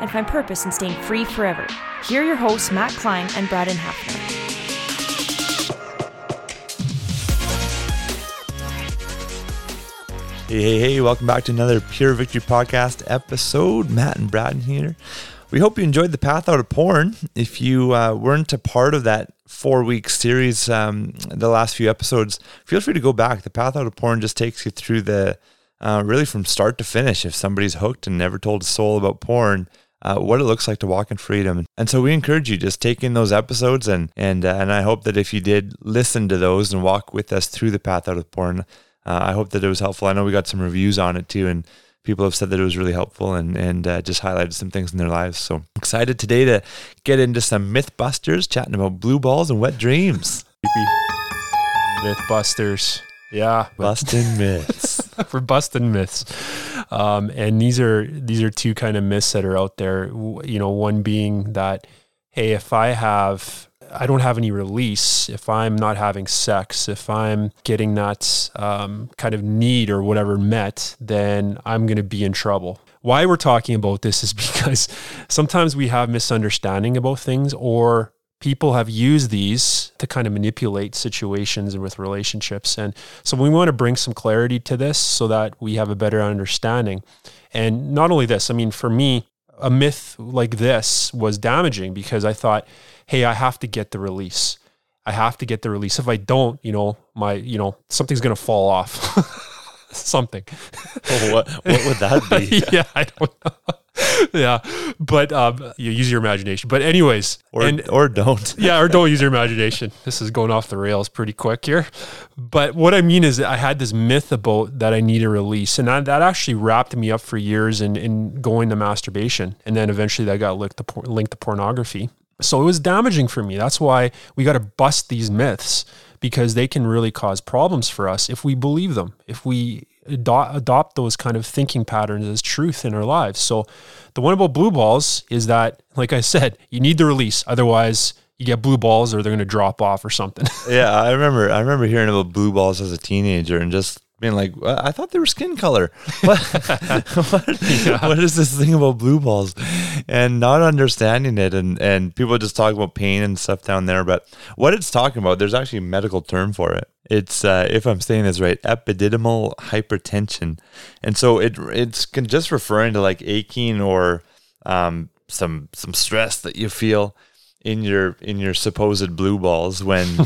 and find purpose in staying free forever. Here are your hosts, Matt Klein and Braden Hafner. Hey, hey, hey, welcome back to another Pure Victory Podcast episode. Matt and Braden here. We hope you enjoyed the path out of porn. If you uh, weren't a part of that four week series, um, the last few episodes, feel free to go back. The path out of porn just takes you through the uh, really from start to finish. If somebody's hooked and never told a soul about porn, uh, what it looks like to walk in freedom. And so we encourage you just take in those episodes and and uh, and I hope that if you did listen to those and walk with us through the path out of porn, uh, I hope that it was helpful. I know we got some reviews on it too, and people have said that it was really helpful and and uh, just highlighted some things in their lives. So excited today to get into some MythBusters, chatting about blue balls and wet dreams. MythBusters. Yeah, busting myths. We're busting myths, um, and these are these are two kind of myths that are out there. You know, one being that hey, if I have I don't have any release, if I'm not having sex, if I'm getting that um, kind of need or whatever met, then I'm going to be in trouble. Why we're talking about this is because sometimes we have misunderstanding about things or people have used these to kind of manipulate situations and with relationships. And so we want to bring some clarity to this so that we have a better understanding. And not only this, I mean, for me, a myth like this was damaging because I thought, hey, I have to get the release. I have to get the release. If I don't, you know, my, you know, something's going to fall off. Something. Oh, what, what would that be? yeah, I don't know. yeah, but um, you use your imagination. But anyways, or and, or don't. yeah, or don't use your imagination. This is going off the rails pretty quick here. But what I mean is, I had this myth about that I need a release, and that, that actually wrapped me up for years in, in going to masturbation, and then eventually that got linked to, linked to pornography. So it was damaging for me. That's why we got to bust these myths because they can really cause problems for us if we believe them, if we ado- adopt those kind of thinking patterns as truth in our lives. So the one about blue balls is that, like I said, you need the release. Otherwise, you get blue balls or they're going to drop off or something. yeah, I remember. I remember hearing about blue balls as a teenager and just being like, I thought they were skin color. What, what, yeah. what is this thing about blue balls? And not understanding it, and and people just talk about pain and stuff down there. But what it's talking about, there's actually a medical term for it. It's uh, if I'm saying this right, epididymal hypertension, and so it it's just referring to like aching or um, some some stress that you feel in your in your supposed blue balls when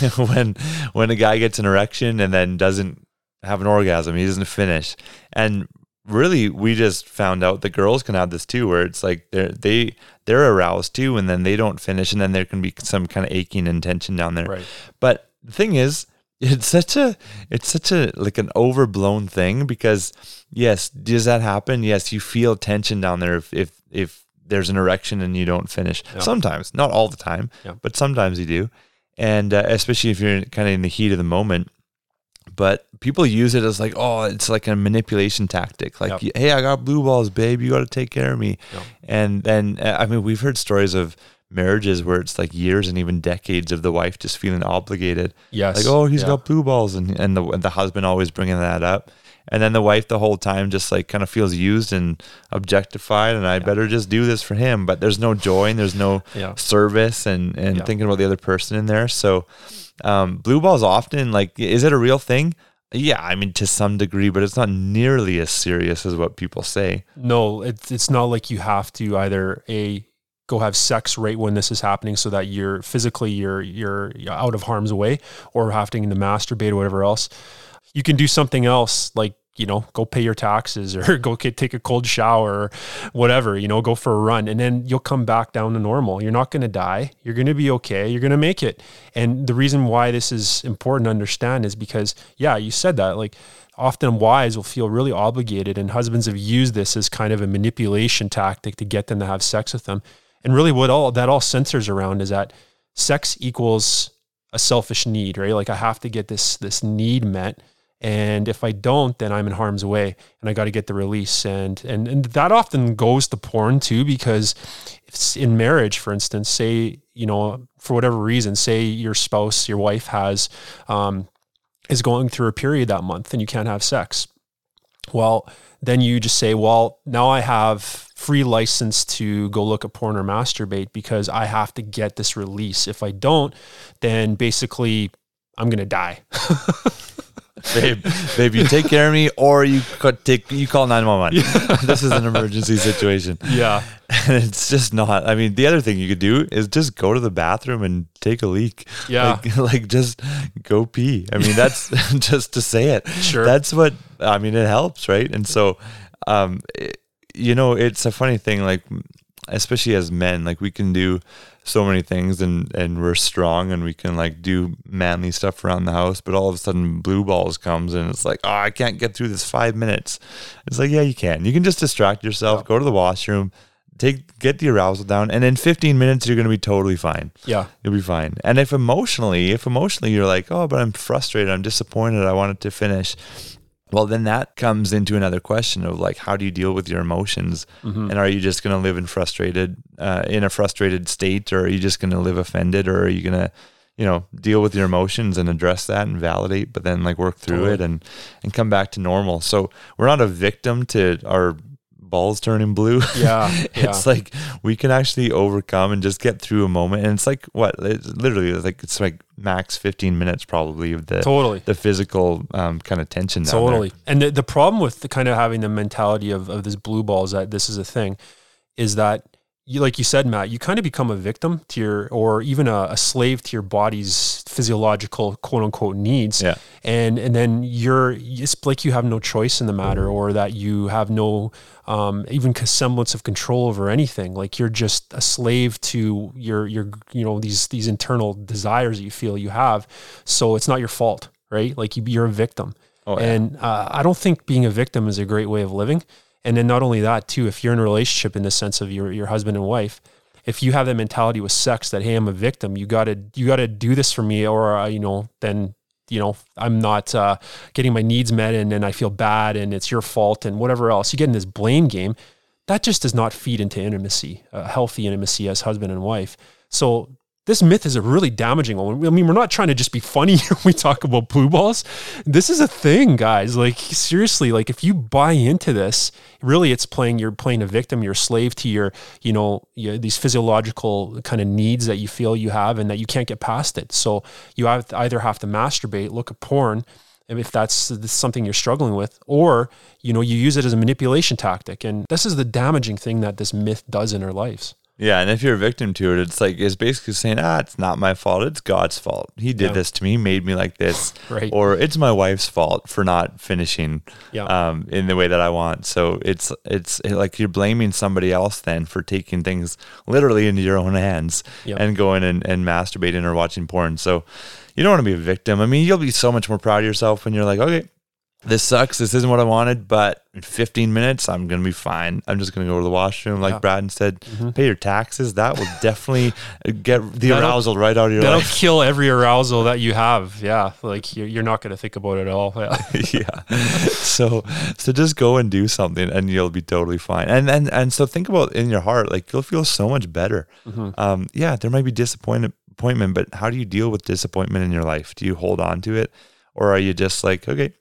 when when a guy gets an erection and then doesn't have an orgasm. He doesn't finish. And really we just found out the girls can have this too, where it's like they're they they're aroused too, and then they don't finish, and then there can be some kind of aching and tension down there. Right. But the thing is, it's such a it's such a like an overblown thing because yes, does that happen? Yes, you feel tension down there if if if there's an erection and you don't finish. Yeah. Sometimes, not all the time, Yeah. but sometimes you do, and uh, especially if you're kind of in the heat of the moment. But people use it as like, oh, it's like a manipulation tactic. Like, Yep. hey, I got blue balls, babe. You got to take care of me. Yep. And then, uh, I mean, we've heard stories of marriages where it's like years and even decades of the wife just feeling obligated Yes. like oh he's Yeah. got blue balls and and the and the husband always bringing that up and then the wife the whole time just like kind of feels used and objectified and I better just do this for him but there's no joy and there's no Yeah. service and and Yeah. thinking about the other person in there so um blue balls often like is it a real thing yeah I mean to some degree but it's not nearly as serious as what people say No, it's it's not like you have to either a go have sex right when this is happening so that you're physically you're you're out of harm's way or having to masturbate or whatever else. You can do something else like you know go pay your taxes or go get, take a cold shower or whatever you know go for a run. And then you'll come back down to normal. You're not going to die. You're going to be okay. You're going to make it. And the reason why this is important to understand is because yeah you said that like often wives will feel really obligated and husbands have used this as kind of a manipulation tactic to get them to have sex with them. And really what all that all centers around is that sex equals a selfish need right? Like i have to get this this need met and if i don't then i'm in harm's way and i got to get the release and and and that often goes to porn too because it's in marriage for instance say you know for whatever reason say your spouse your wife has um, is going through a period that month and you can't have sex. Well, then you just say, well, now I have free license to go look at porn or masturbate because I have to get this release. If I don't, then basically I'm going to die. babe babe you take care of me or you could take you call 911 this is an emergency situation. Yeah. and it's just not i mean the other thing you could do is just go to the bathroom and take a leak. Yeah. like, like just go pee. I mean that's just to say it. Sure. that's what i mean it helps right? And so um it- you know it's a funny thing like especially as men like we can do so many things and and we're strong and we can like do manly stuff around the house but all of a sudden blue balls comes and it's like oh i can't get through this five minutes. It's like yeah you can. You can just distract yourself go to the washroom take get the arousal down and in 15 minutes you're going to be totally fine. Yeah. you'll be fine. And if emotionally if emotionally you're like oh but i'm frustrated i'm disappointed i want it to finish well then that comes into another question of like how do you deal with your emotions Mm-hmm. and are you just going to live in frustrated uh, in a frustrated state or are you just going to live offended or are you going to you know deal with your emotions and address that and validate but then like work through Totally. it and and come back to normal so we're not a victim to our balls turning blue Yeah. Yeah. it's like we can actually overcome and just get through a moment and it's like what it's literally it's like it's like max 15 minutes probably of the totally. the physical um, kind of tension. Totally. And the, the problem with the kind of having the mentality of, of this blue balls that this is a thing is that you, like you said, Matt, you kind of become a victim to your, or even a, a slave to your body's physiological quote unquote needs. Yeah. And, and then you're, it's like you have no choice in the matter or that you have no, um, even semblance of control over anything. Like you're just a slave to your, your, you know, these, these internal desires that you feel you have. So it's not your fault, right? Like you, you're a victim. Oh, yeah. And uh, I don't think being a victim is a great way of living. And then not only that, too, if you're in a relationship in the sense of your your husband and wife, if you have that mentality with sex that hey, I'm a victim, you gotta you gotta do this for me, or uh, you know, then you know I'm not uh, getting my needs met, and then I feel bad, and it's your fault, and whatever else. You get in this blame game. That just does not feed into intimacy, uh, healthy intimacy as husband and wife. So this myth is a really damaging one. I mean, we're not trying to just be funny when we talk about blue balls. This is a thing, guys. Like seriously, like if you buy into this, really, it's playing. You're playing a victim. You're a slave to your, you know, your, these physiological kind of needs that you feel you have, and that you can't get past it. So you have either have to masturbate, look at porn, if that's something you're struggling with, or you know, you use it as a manipulation tactic. And this is the damaging thing that this myth does in our lives. Yeah, and if you're a victim to it, it's like it's basically saying, ah, it's not my fault. It's God's fault. He did Yeah. this to me, made me like this, Right. or it's my wife's fault for not finishing Yeah. um, in the way that I want. So it's it's like you're blaming somebody else then for taking things literally into your own hands Yeah. and going and, and masturbating or watching porn. So you don't want to be a victim. I mean, you'll be so much more proud of yourself when you're like, okay, this sucks. This isn't what I wanted, but in 15 minutes, I'm going to be fine. I'm just going to go to the washroom, like Yeah. Braden said, pay your taxes. That will definitely get the That'll- arousal right out of your That'll life. kill every arousal that you have. Yeah, like you're, you're not going to think about it at all. Yeah. yeah. So so just go and do something and you'll be totally fine. And and and so think about in your heart, like you'll feel so much better. Um, yeah, there might be disappointment but how do you deal with disappointment in your life? Do you hold on to it? Or are you just like, okay,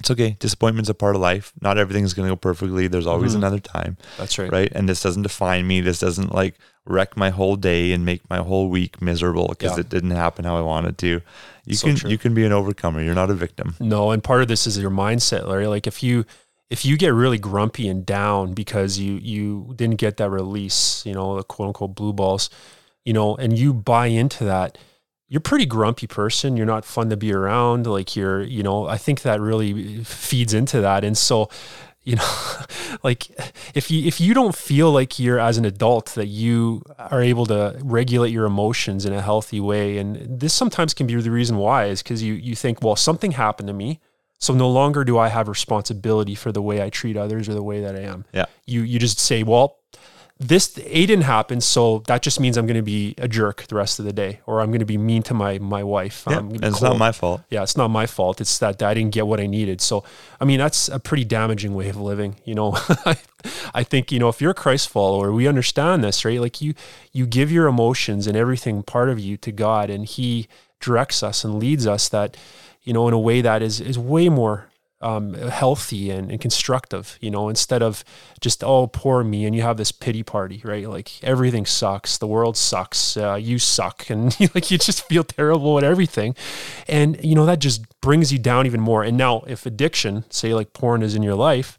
it's okay. Disappointment's a part of life. Not everything's gonna go perfectly. There's always Mhm. another time. That's right. Right. And this doesn't define me. This doesn't like wreck my whole day and make my whole week miserable because Yeah. it didn't happen how I wanted to. You So can true. you can be an overcomer. You're not a victim. No, and part of this is your mindset, Larry. Like if you if you get really grumpy and down because you you didn't get that release, you know, the quote unquote blue balls, you know, and you buy into that, you're a pretty grumpy person. You're not fun to be around. Like you're, you know, I think that really feeds into that. And so, you know, like if you if you don't feel like you're as an adult that you are able to regulate your emotions in a healthy way, and this sometimes can be the reason why is because you you think, well, something happened to me. So no longer do I have responsibility for the way I treat others or the way that I am. Yeah. You you just say, well, this A didn't happen, so that just means I'm going to be a jerk the rest of the day, or I'm going to be mean to my my wife. Yeah. And it's not my fault. Yeah, it's not my fault. It's that I didn't get what I needed. So, I mean, that's a pretty damaging way of living. You know, I, I think you know if you're a Christ follower, we understand this, right? Like you, you give your emotions and everything part of you to God, and He directs us and leads us that, you know, in a way that is is way more um, healthy and, and constructive. You know, instead of just oh poor me, and you have this pity party, right? Like everything sucks, the world sucks, uh, you suck, and like you just feel terrible at everything, and you know that just brings you down even more. And now, if addiction, say like porn, is in your life,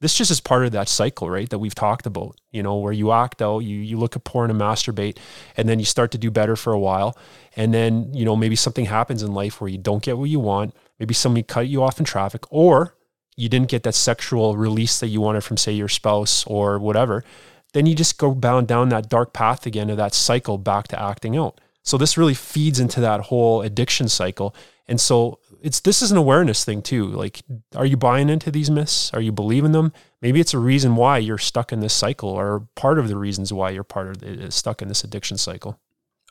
this just is part of that cycle, right? That we've talked about, you know, where you act out, you you look at porn and masturbate, and then you start to do better for a while, and then you know maybe something happens in life where you don't get what you want, maybe somebody cut you off in traffic, or you didn't get that sexual release that you wanted from say your spouse or whatever, then you just go bound down that dark path again of that cycle back to acting out. So this really feeds into that whole addiction cycle. And so it's this is an awareness thing too. Like, are you buying into these myths? Are you believing them? Maybe it's a reason why you're stuck in this cycle, or part of the reasons why you're part of the, stuck in this addiction cycle.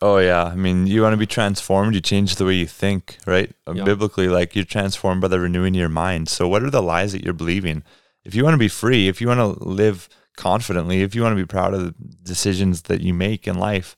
Oh yeah, I mean, you want to be transformed. You change the way you think, right? Uh, Yeah. Biblically, like you're transformed by the renewing of your mind. So, what are the lies that you're believing? If you want to be free, if you want to live confidently, if you want to be proud of the decisions that you make in life,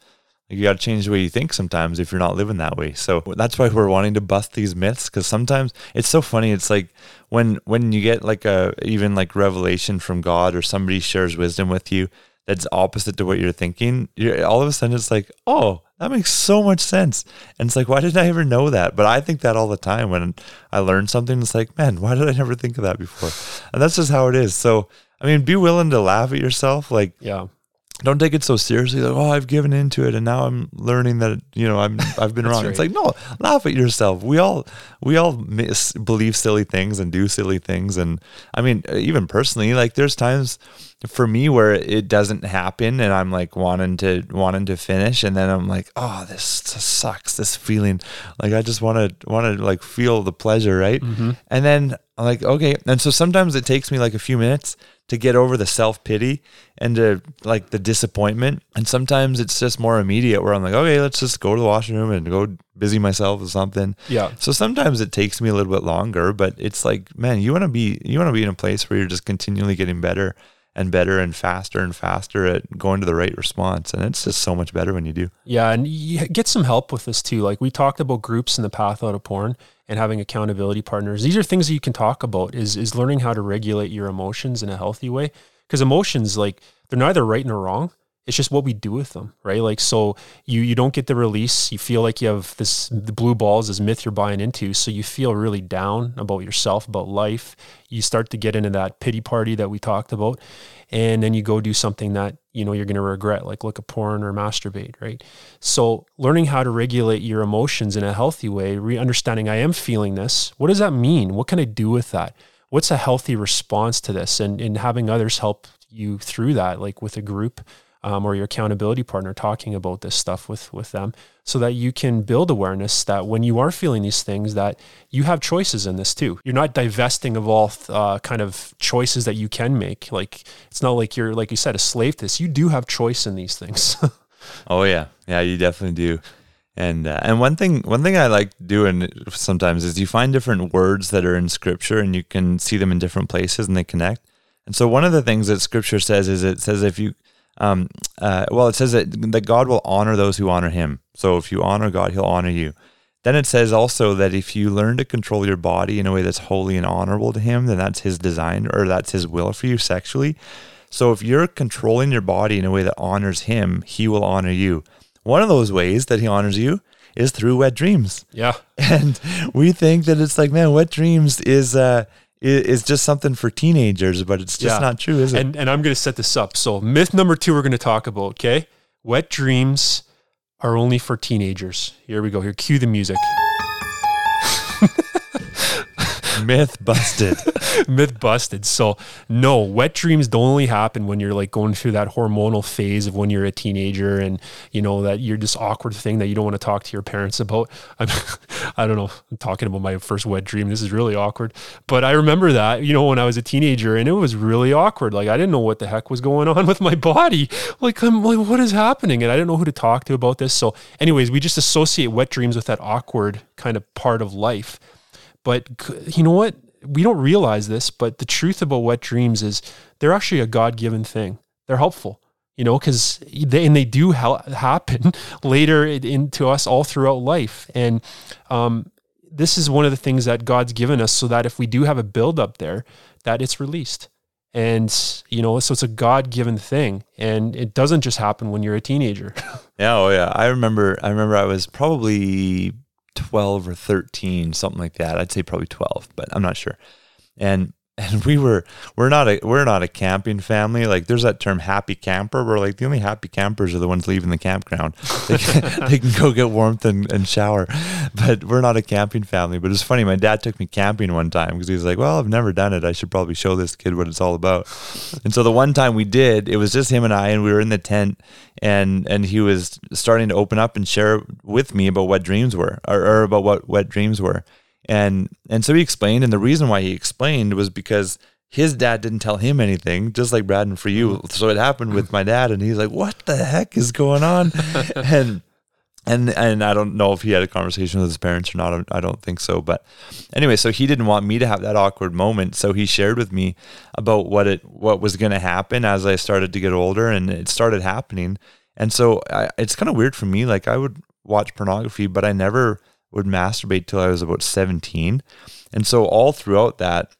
you got to change the way you think sometimes if you're not living that way. So that's why we're wanting to bust these myths because sometimes it's so funny. It's like when when you get like a even like revelation from God or somebody shares wisdom with you that's opposite to what you're thinking. You're, all of a sudden it's like, oh, that makes so much sense. And it's like, why didn't I ever know that? But I think that all the time when I learn something. It's like, man, why did I never think of that before? And that's just how it is. So I mean, be willing to laugh at yourself. Like Yeah. Don't take it so seriously. Like oh i've given into it and now i'm learning that you know i'm i've been wrong. It's like no laugh at yourself. We all we all miss, believe silly things and do silly things. And i mean even personally like there's times for me where it doesn't happen and i'm like wanting to wanting to finish. And then i'm like oh this sucks this feeling. Like i just want to want to like feel the pleasure right? Mm-hmm. And then i'm like okay. And so sometimes it takes me like a few minutes to get over the self pity and to like the disappointment. And sometimes it's just more immediate where I'm like, okay, let's just go to the washroom and go busy myself with something. Yeah. So sometimes it takes me a little bit longer, but it's like, man, you want to be you want to be in a place where you're just continually getting better and better and faster and faster at going to the right response. And it's just so much better when you do. Yeah, and you get some help with this too. Like we talked about groups in the path out of porn and having accountability partners. These are things that you can talk about is is learning how to regulate your emotions in a healthy way. Because emotions, like they're neither right nor wrong. It's just what we do with them, right? Like, so you you don't get the release. You feel like you have this the blue balls, this myth you're buying into. So you feel really down about yourself, about life. You start to get into that pity party that we talked about, and then you go do something that you know you're going to regret, like look at porn or masturbate, right? So learning how to regulate your emotions in a healthy way, re understanding I am feeling this. What does that mean? What can I do with that? What's a healthy response to this? And and having others help you through that, like with a group um, or your accountability partner talking about this stuff with with them so that you can build awareness that when you are feeling these things that you have choices in this too. You're not divesting of all uh, kind of choices that you can make. Like it's not like you're like you said a slave to this. You do have choice in these things. Oh yeah. Yeah you definitely do. And uh, and one thing one thing I like doing sometimes is you find different words that are in scripture and you can see them in different places and they connect. And so one of the things that scripture says is it says if you um, uh, well, it says that, that God will honor those who honor him. So if you honor God, he'll honor you. Then it says also that if you learn to control your body in a way that's holy and honorable to him, then that's his design or that's his will for you sexually. So if you're controlling your body in a way that honors him, he will honor you. One of those ways that he honors you is through wet dreams. Yeah. And we think that it's like, man, wet dreams is uh is just something for teenagers, but it's just yeah. not true, is it? And, and I'm going to set this up. So, myth number two, we're going to talk about, okay? Wet dreams are only for teenagers. Here we go. Here, cue the music. Myth busted. Myth busted. So no, wet dreams don't only happen when you're like going through that hormonal phase of when you're a teenager and you know that you're this awkward thing that you don't want to talk to your parents about. I'm, I don't know. I'm talking about my first wet dream. This is really awkward. But I remember that, you know, when I was a teenager and it was really awkward. Like I didn't know what the heck was going on with my body. Like I'm like, what is happening? And I didn't know who to talk to about this. So anyways, we just associate wet dreams with that awkward kind of part of life. But you know what? We don't realize this, but the truth about wet dreams is they're actually a God given thing. They're helpful, you know, because they and they do ha- happen later into us all throughout life. And um, this is one of the things that God's given us, so that if we do have a buildup there, that it's released. And you know, so it's a God given thing, and it doesn't just happen when you're a teenager. yeah, oh yeah. I remember. I remember. I was probably 12 or 13, something like that. I'd say probably 12, but I'm not sure. And and we were we're not a we're not a camping family. Like there's that term happy camper. We're like the only happy campers are the ones leaving the campground. They can, they can go get warmth and, and shower, but we're not a camping family. But it's funny. My dad took me camping one time because he was like, "Well, I've never done it. I should probably show this kid what it's all about." And so the one time we did, it was just him and I, and we were in the tent, and and he was starting to open up and share with me about what dreams were, or, or about what wet dreams were. And and so he explained, and the reason why he explained was because his dad didn't tell him anything, just like Braden for you. Mm-hmm. So it happened with my dad, and he's like, "What the heck is going on?" and and and I don't know if he had a conversation with his parents or not. I don't think so. But anyway, so he didn't want me to have that awkward moment, so he shared with me about what it what was going to happen as I started to get older, and it started happening. And so I, it's kind of weird for me. Like I would watch pornography, but I never would masturbate till I was about 17. And so all throughout that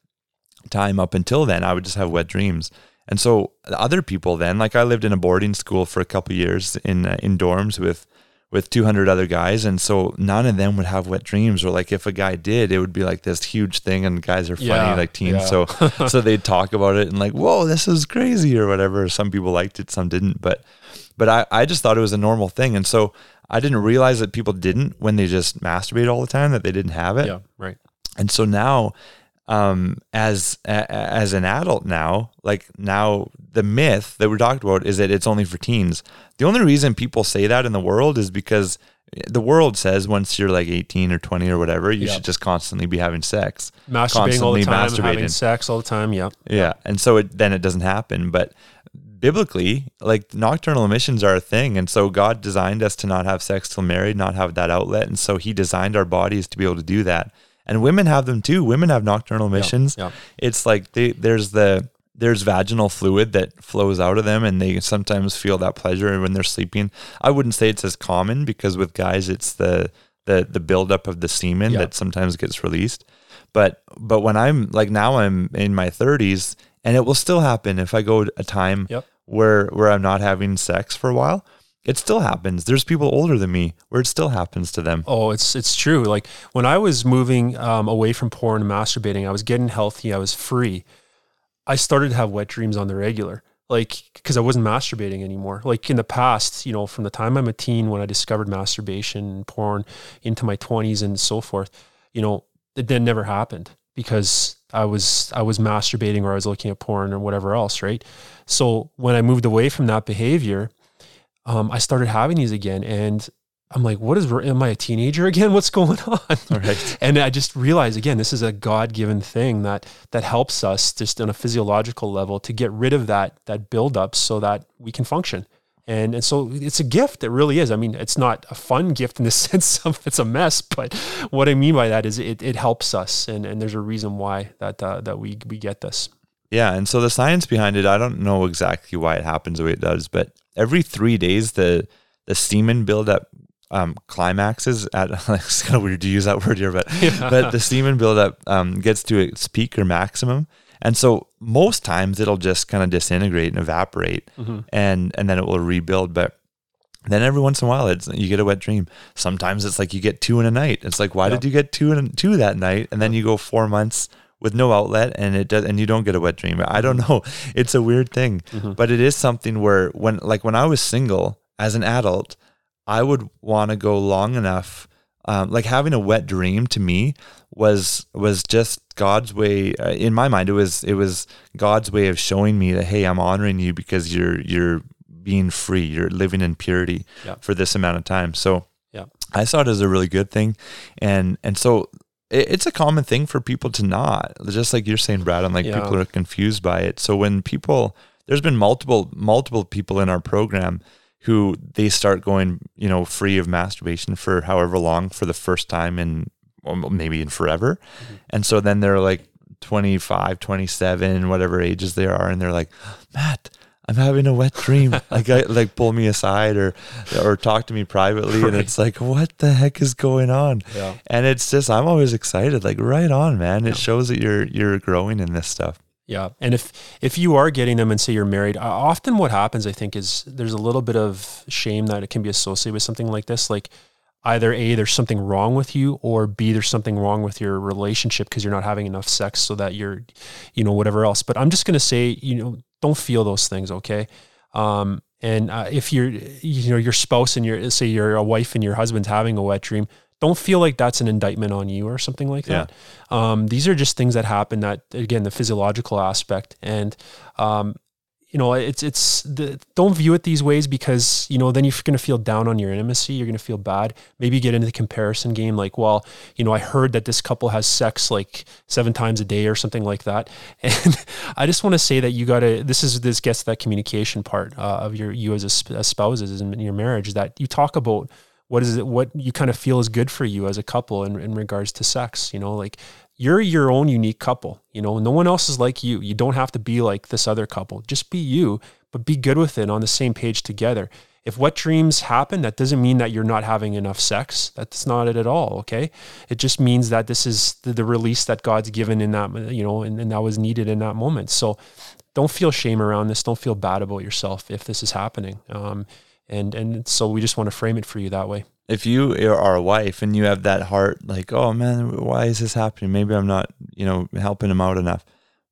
time up until then, I would just have wet dreams. And so other people then, like I lived in a boarding school for a couple years in uh, in dorms with with 200 other guys and so none of them would have wet dreams or like if a guy did it would be like this huge thing and guys are funny yeah, like teens yeah. so so they'd talk about it and like whoa this is crazy or whatever some people liked it some didn't but but I, I just thought it was a normal thing and so I didn't realize that people didn't when they just masturbate all the time that they didn't have it. Yeah, right. And so now, um, as a, as an adult now, like now, the myth that we're talking about is that it's only for teens. The only reason people say that in the world is because the world says once you're like 18 or 20 or whatever, you yep. should just constantly be having sex, masturbating all the time, masturbating. having sex all the time. Yeah, yeah, and so it, then it doesn't happen. But biblically, like nocturnal emissions are a thing. And so God designed us to not have sex till married, not have that outlet. And so He designed our bodies to be able to do that. And women have them too. Women have nocturnal emissions. Yeah, yeah. It's like they, there's the there's vaginal fluid that flows out of them, and they sometimes feel that pleasure when they're sleeping. I wouldn't say it's as common because with guys, it's the the the buildup of the semen yeah. that sometimes gets released. But but when I'm like now I'm in my 30s and it will still happen if I go a time yep where where I'm not having sex for a while, it still happens. There's people older than me where it still happens to them. Oh, it's it's true. Like when I was moving um, away from porn and masturbating, I was getting healthy. I was free. I started to have wet dreams on the regular, like because I wasn't masturbating anymore. Like in the past, you know, from the time I'm a teen when I discovered masturbation and porn into my 20s and so forth, you know, it then never happened because I was I was masturbating or I was looking at porn or whatever else, right? So when I moved away from that behavior, um, I started having these again, and I'm like, what is? Am I a teenager again? What's going on? Right. and I just realized again, this is a God given thing that that helps us just on a physiological level to get rid of that that buildup so that we can function. And, and so it's a gift. It really is. I mean, it's not a fun gift in the sense of it's a mess, but what I mean by that is it, it helps us. And, and there's a reason why that, uh, that we, we get this. Yeah. And so the science behind it, I don't know exactly why it happens the way it does, but every three days, the, the semen buildup um, climaxes at it's kind of weird to use that word here, but yeah. but the semen buildup um, gets to its peak or maximum, and so most times it'll just kind of disintegrate and evaporate mm-hmm. and and then it will rebuild. But then every once in a while it's you get a wet dream. Sometimes it's like you get two in a night. It's like why yep. did you get two in two that night? And then you go four months with no outlet and it does and you don't get a wet dream. I don't mm-hmm. know. It's a weird thing. Mm-hmm. But it is something where when like when I was single as an adult, I would want to go long enough um, like having a wet dream to me was was just God's way uh, in my mind it was it was God's way of showing me that hey I'm honoring you because you're you're being free. You're living in purity yeah. for this amount of time. So yeah. I saw it as a really good thing. And and so it, it's a common thing for people to not just like you're saying Braden like yeah. people are confused by it. So when people there's been multiple multiple people in our program who they start going, you know, free of masturbation for however long for the first time in maybe in forever. Mm-hmm. And so then they're like 25, 27, whatever ages they are. And they're like, Matt, I'm having a wet dream. like, I, like pull me aside or, or talk to me privately. Right. And it's like, what the heck is going on? Yeah. And it's just, I'm always excited. Like right on, man. It shows that you're, you're growing in this stuff. Yeah, and if if you are getting them and say you're married, often what happens, I think, is there's a little bit of shame that it can be associated with something like this. Like either a there's something wrong with you, or b there's something wrong with your relationship because you're not having enough sex, so that you're, you know, whatever else. But I'm just gonna say, you know, don't feel those things, okay? Um, and uh, if you're, you know, your spouse and your say you're a wife and your husband's having a wet dream, don't feel like that's an indictment on you or something like that. Yeah. Um, these are just things that happen that again, the physiological aspect and, um, you know, it's, it's the, don't view it these ways because, you know, then you're going to feel down on your intimacy. You're going to feel bad. Maybe you get into the comparison game. Like, well, you know, I heard that this couple has sex like seven times a day or something like that. And I just want to say that you got to, this is, this gets that communication part uh, of your, you as a, as spouses in your marriage that you talk about, what is it what you kind of feel is good for you as a couple in, in regards to sex you know like you're your own unique couple you know no one else is like you. You don't have to be like this other couple. Just be you but be good with it on the same page together. If wet dreams happen that doesn't mean that you're not having enough sex. That's not it at all okay? It just means that this is the, the release that god's given in that you know and, and that was needed in that moment. So don't feel shame around this. Don't feel bad about yourself if this is happening. Um, and and so we just want to frame it for you that way. If you are a wife and you have that heart like oh man why is this happening? Maybe i'm not you know helping him out enough.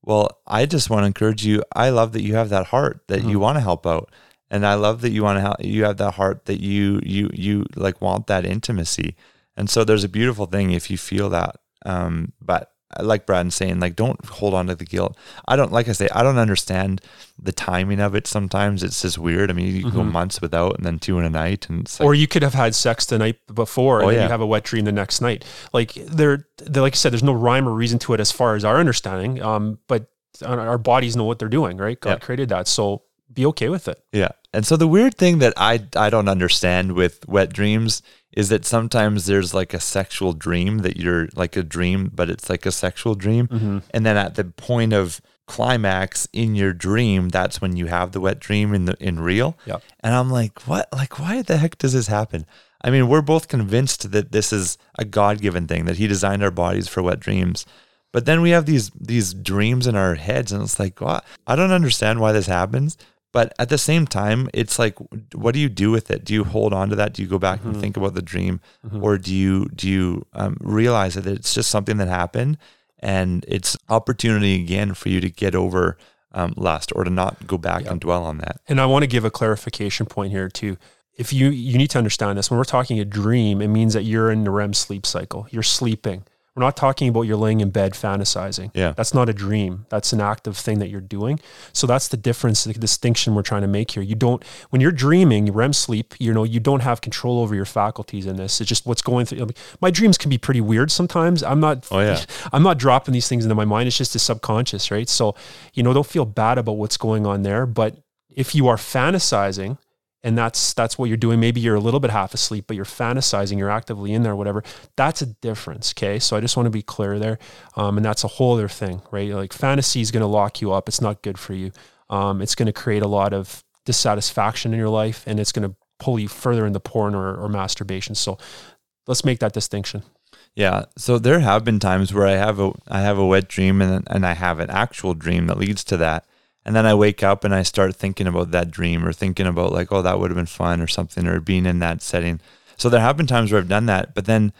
Well i just want to encourage you i love that you have that heart that mm-hmm. you want to help out. And i love that you want to help you have that heart that you you you like want that intimacy. And so there's a beautiful thing if you feel that um but like Brad saying, like don't hold on to the guilt. I don't like I say, I don't understand the timing of it. Sometimes it's just weird. I mean, you mm-hmm. go months without, and then two in a night, and like, or you could have had sex the night before, and oh, yeah. you have a wet dream the next night. Like there, like I said, there's no rhyme or reason to it as far as our understanding. Um, but our bodies know what they're doing, right? God yeah. created that, so be okay with it. Yeah. And so the weird thing that I I don't understand with wet dreams is that sometimes there's like a sexual dream that you're like a dream, but it's like a sexual dream. Mm-hmm. And then at the point of climax in your dream, that's when you have the wet dream in the in real. Yeah. And I'm like, what? Like, why the heck does this happen? I mean, we're both convinced that this is a God given thing, that He designed our bodies for wet dreams. But then we have these these dreams in our heads, and it's like, what? I don't understand why this happens. But at the same time, it's like, what do you do with it? Do you hold on to that? Do you go back and Mhm. think about the dream, Mhm. or do you do you um, realize that it's just something that happened, and it's opportunity again for you to get over um, lust or to not go back and dwell on that? And I want to give a clarification point here too. If you you need to understand this, when we're talking a dream, it means that you're in the REM sleep cycle. You're sleeping. We're not talking about you're laying in bed fantasizing. Yeah. That's not a dream. That's an active thing that you're doing. So that's the difference, the distinction we're trying to make here. You don't when you're dreaming, REM sleep, you know, you don't have control over your faculties in this. It's just what's going through. My dreams can be pretty weird sometimes. I'm not Oh, yeah. I'm not dropping these things into my mind. It's just the subconscious, right? So, you know, don't feel bad about what's going on there. But if you are fantasizing and that's that's what you're doing, maybe you're a little bit half asleep, but you're fantasizing, you're actively in there, whatever. That's a difference. Okay. So I just want to be clear there. Um, and that's a whole other thing, right? Like fantasy is going to lock you up. It's not good for you. Um, it's going to create a lot of dissatisfaction in your life and it's going to pull you further into porn or, or masturbation. So let's make that distinction. Yeah. So there have been times where I have a I have a wet dream and and I have an actual dream that leads to that. And then I wake up and I start thinking about that dream or thinking about like, oh, that would have been fun or something or being in that setting. So there have been times where I've done that, but then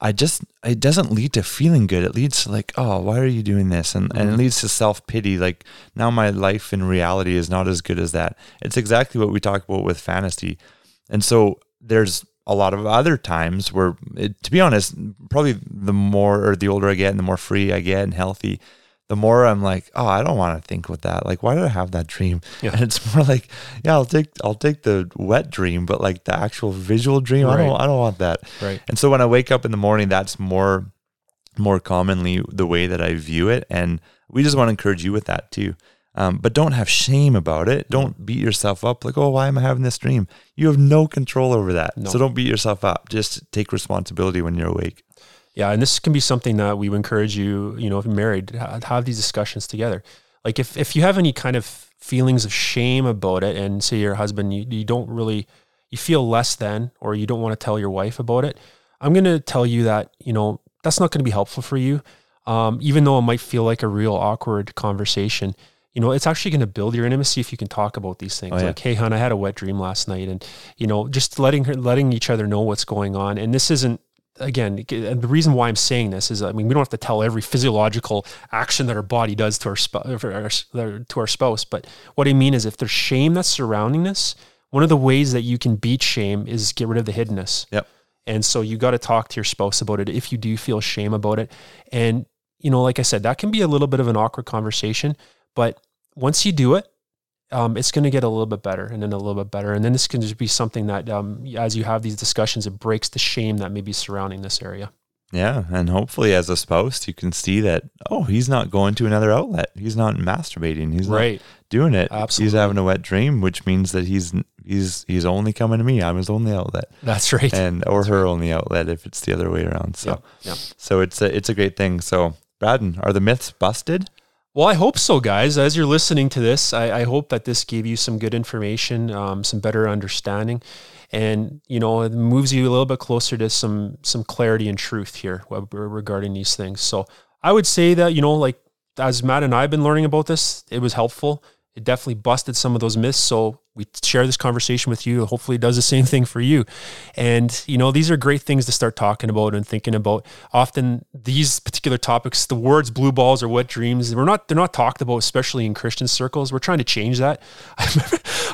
I just it doesn't lead to feeling good. It leads to like, oh, why are you doing this? And and it mm-hmm. leads to self pity. Like now my life in reality is not as good as that. It's exactly what we talk about with fantasy. And so there's a lot of other times where, it, to be honest, probably the more or the older I get and the more free I get and healthy, the more I'm like, oh, I don't want to think with that. Like, why did I have that dream? Yeah. And it's more like, yeah, I'll take I'll take the wet dream, but like the actual visual dream, I don't I don't want that. Right. And so when I wake up in the morning, that's more more commonly the way that I view it. And we just want to encourage you with that too. Um, but don't have shame about it. Don't beat yourself up like, oh, why am I having this dream? You have no control over that. No. So don't beat yourself up. Just take responsibility when you're awake. Yeah, and this can be something that we would encourage you, you know, if you're married, ha- have these discussions together. Like if if you have any kind of feelings of shame about it, and say your husband, you, you don't really, you feel less than, or you don't want to tell your wife about it, I'm going to tell you that you know that's not going to be helpful for you. Um, even though it might feel like a real awkward conversation, you know, it's actually going to build your intimacy if you can talk about these things. Oh, yeah. Like, hey, hon, I had a wet dream last night, and you know, just letting her, letting each other know what's going on. And this isn't again, and the reason why I'm saying this is, I mean, we don't have to tell every physiological action that our body does to our, sp- to our spouse, but what I mean is, if there's shame that's surrounding this, one of the ways that you can beat shame is get rid of the hiddenness. Yep. And so you got to talk to your spouse about it if you do feel shame about it. And you know, like I said, that can be a little bit of an awkward conversation, but once you do it, um, it's going to get a little bit better and then a little bit better. And then this can just be something that, um, as you have these discussions, it breaks the shame that may be surrounding this area. Yeah. And hopefully, as a spouse, you can see that, oh, he's not going to another outlet. He's not masturbating. He's not Right. doing it. Absolutely. He's having a wet dream, which means that he's he's he's only coming to me. I'm his only outlet, That's right. and or her only outlet if it's the other way around. So yeah. so it's a it's a great thing. So Braden, are the myths busted? Well, I hope so, guys. As you're listening to this, I, I hope that this gave you some good information, um, some better understanding, and you know, it moves you a little bit closer to some some clarity and truth here regarding these things. So, I would say that you know, like as Matt and I have been learning about this, it was helpful. It definitely busted some of those myths. So we share this conversation with you. Hopefully, it does the same thing for you. And you know, these are great things to start talking about and thinking about. Often, these particular topics, the words "blue balls" or "wet dreams," we're not they're not talked about, especially in Christian circles. We're trying to change that.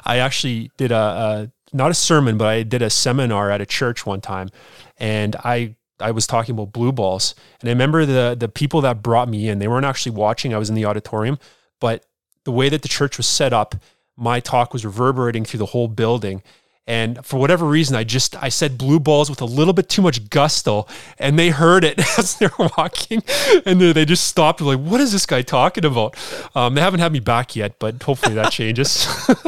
I actually did a, a not a sermon, but I did a seminar at a church one time, and I I was talking about blue balls, and I remember the the people that brought me in. They weren't actually watching. I was in the auditorium, but the way that the church was set up, my talk was reverberating through the whole building. And for whatever reason, I just I said blue balls with a little bit too much gusto, and they heard it as they were walking, and they, they just stopped. Like, what is this guy talking about? Um, they haven't had me back yet, but hopefully that changes.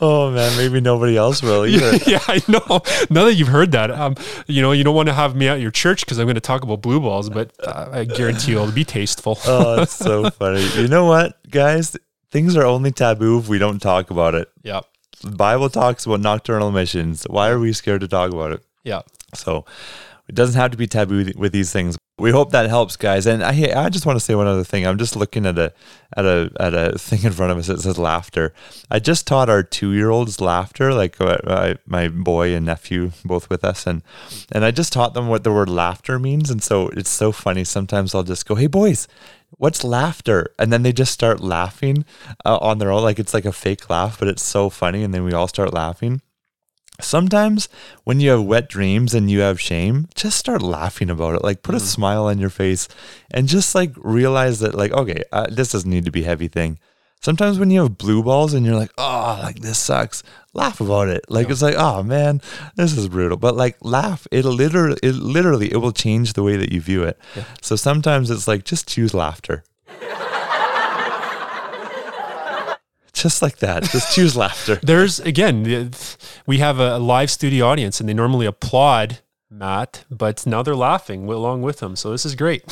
Oh man, maybe nobody else will either. yeah, I know. Now that you've heard that, um, you know, you don't want to have me at your church because I'm going to talk about blue balls, but uh, I guarantee you it'll be tasteful. oh, it's so funny. You know what, guys? Things are only taboo if we don't talk about it. yeah, The Bible talks about nocturnal emissions. Why are we scared to talk about it? yeah. So it doesn't have to be taboo with these things. We hope that helps, guys. And I, I just want to say one other thing. I'm just looking at a at a at a thing in front of us that says laughter. I just taught our two year olds laughter, like uh, my boy and nephew both with us, and and I just taught them what the word laughter means. And so it's so funny. Sometimes I'll just go, "Hey boys, what's laughter?" And then they just start laughing uh, on their own, like it's like a fake laugh, but it's so funny. And then we all start laughing. Sometimes when you have wet dreams and you have shame, just start laughing about it. Like put a mm. smile on your face and just like realize that like okay, uh, this doesn't need to be a heavy thing. Sometimes when you have blue balls and you're like, "Oh, like this sucks." Laugh about it. Like yeah. it's like, "Oh man, this is brutal." But like laugh. It'll literally it literally it will change the way that you view it. Yeah. So sometimes it's like just choose laughter. just like that. Just choose laughter. There's again, we have a live studio audience, and they normally applaud Matt, but now they're laughing along with him. So this is great.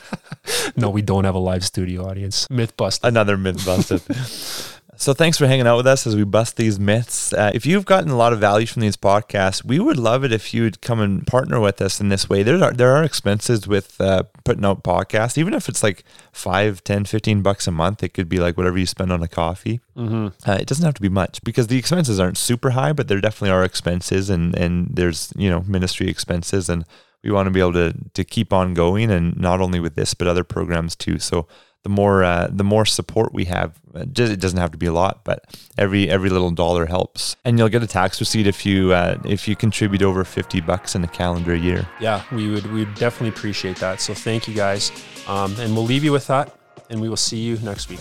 no, we don't have a live studio audience. Myth busted. Another myth busted. So thanks for hanging out with us as we bust these myths. Uh, if you've gotten a lot of value from these podcasts, we would love it if you'd come and partner with us in this way. There are there are expenses with uh, putting out podcasts, even if it's like 5, 10, 15 bucks a month. It could be like whatever you spend on a coffee. Mm-hmm. Uh, it doesn't have to be much because the expenses aren't super high, but there definitely are expenses, and and there's you know ministry expenses, and we want to be able to to keep on going, and not only with this but other programs too. So the more uh, the more support we have. Uh, it doesn't have to be a lot, but every every little dollar helps. And you'll get a tax receipt if you uh, if you contribute over fifty bucks in a calendar year. Yeah, we would we would definitely appreciate that. So thank you guys, um, and we'll leave you with that, and we will see you next week.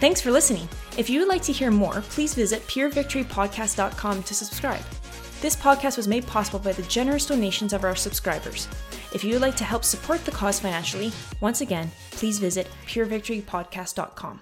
Thanks for listening. If you would like to hear more, please visit purevictorypodcast.com to subscribe. This podcast was made possible by the generous donations of our subscribers. If you would like to help support the cause financially, once again, please visit purevictorypodcast.com.